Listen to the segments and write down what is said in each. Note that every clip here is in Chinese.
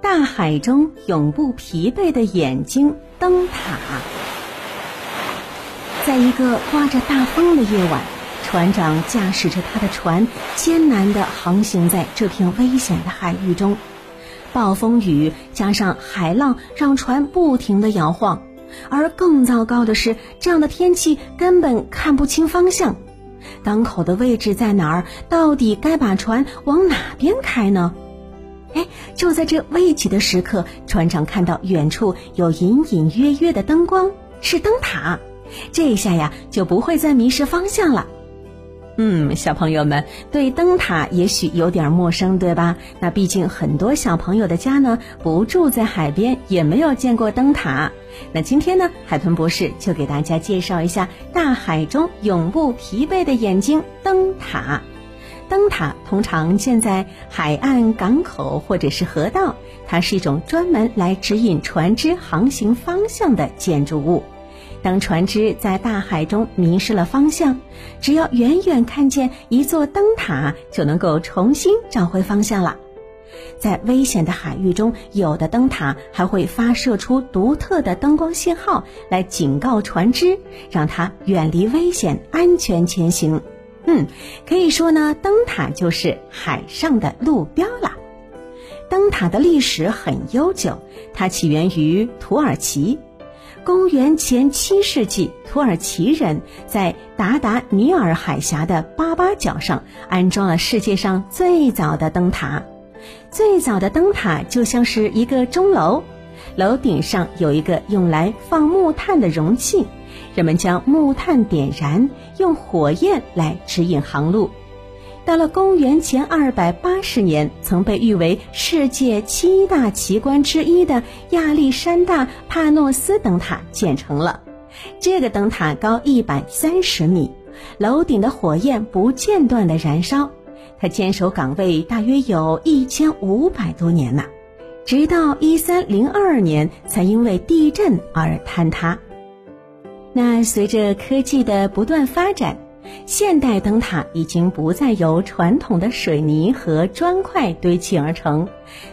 大海中永不疲惫的眼睛——灯塔。在一个刮着大风的夜晚，船长驾驶着他的船，艰难地航行在这片危险的海域中。暴风雨加上海浪，让船不停地摇晃。而更糟糕的是，这样的天气根本看不清方向。港口的位置在哪儿？到底该把船往哪边开呢？哎，就在这危急的时刻，船长看到远处有隐隐约约的灯光，是灯塔。这下呀，就不会再迷失方向了。嗯，小朋友们对灯塔也许有点陌生，对吧？那毕竟很多小朋友的家呢，不住在海边，也没有见过灯塔。那今天呢，海豚博士就给大家介绍一下大海中永不疲惫的眼睛——灯塔。灯塔通常建在海岸、港口或者是河道，它是一种专门来指引船只航行方向的建筑物。当船只在大海中迷失了方向，只要远远看见一座灯塔，就能够重新找回方向了。在危险的海域中，有的灯塔还会发射出独特的灯光信号，来警告船只，让它远离危险，安全前行。嗯，可以说呢，灯塔就是海上的路标了。灯塔的历史很悠久，它起源于土耳其。公元前七世纪，土耳其人在达达尼尔海峡的巴巴角上安装了世界上最早的灯塔。最早的灯塔就像是一个钟楼，楼顶上有一个用来放木炭的容器，人们将木炭点燃，用火焰来指引航路。到了公元前二百八十年，曾被誉为世界七大奇观之一的亚历山大帕诺斯灯塔建成了。这个灯塔高一百三十米，楼顶的火焰不间断的燃烧，它坚守岗位大约有一千五百多年呢，直到一三零二年才因为地震而坍塌。那随着科技的不断发展。现代灯塔已经不再由传统的水泥和砖块堆砌而成，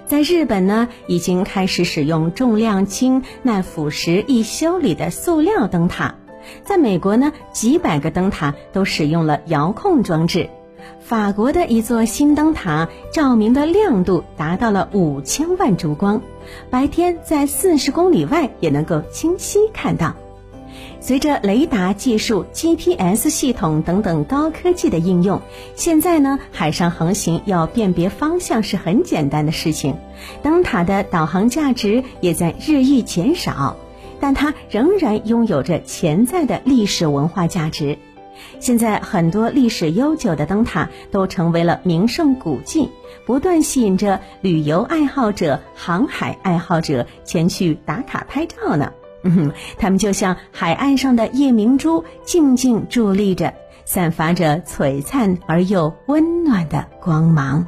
在日本呢，已经开始使用重量轻、耐腐蚀、易修理的塑料灯塔。在美国呢，几百个灯塔都使用了遥控装置。法国的一座新灯塔，照明的亮度达到了五千万烛光，白天在四十公里外也能够清晰看到。随着雷达技术、GPS 系统等等高科技的应用，现在呢，海上航行要辨别方向是很简单的事情。灯塔的导航价值也在日益减少，但它仍然拥有着潜在的历史文化价值。现在很多历史悠久的灯塔都成为了名胜古迹，不断吸引着旅游爱好者、航海爱好者前去打卡拍照呢。嗯，它们就像海岸上的夜明珠，静静伫立着，散发着璀璨而又温暖的光芒。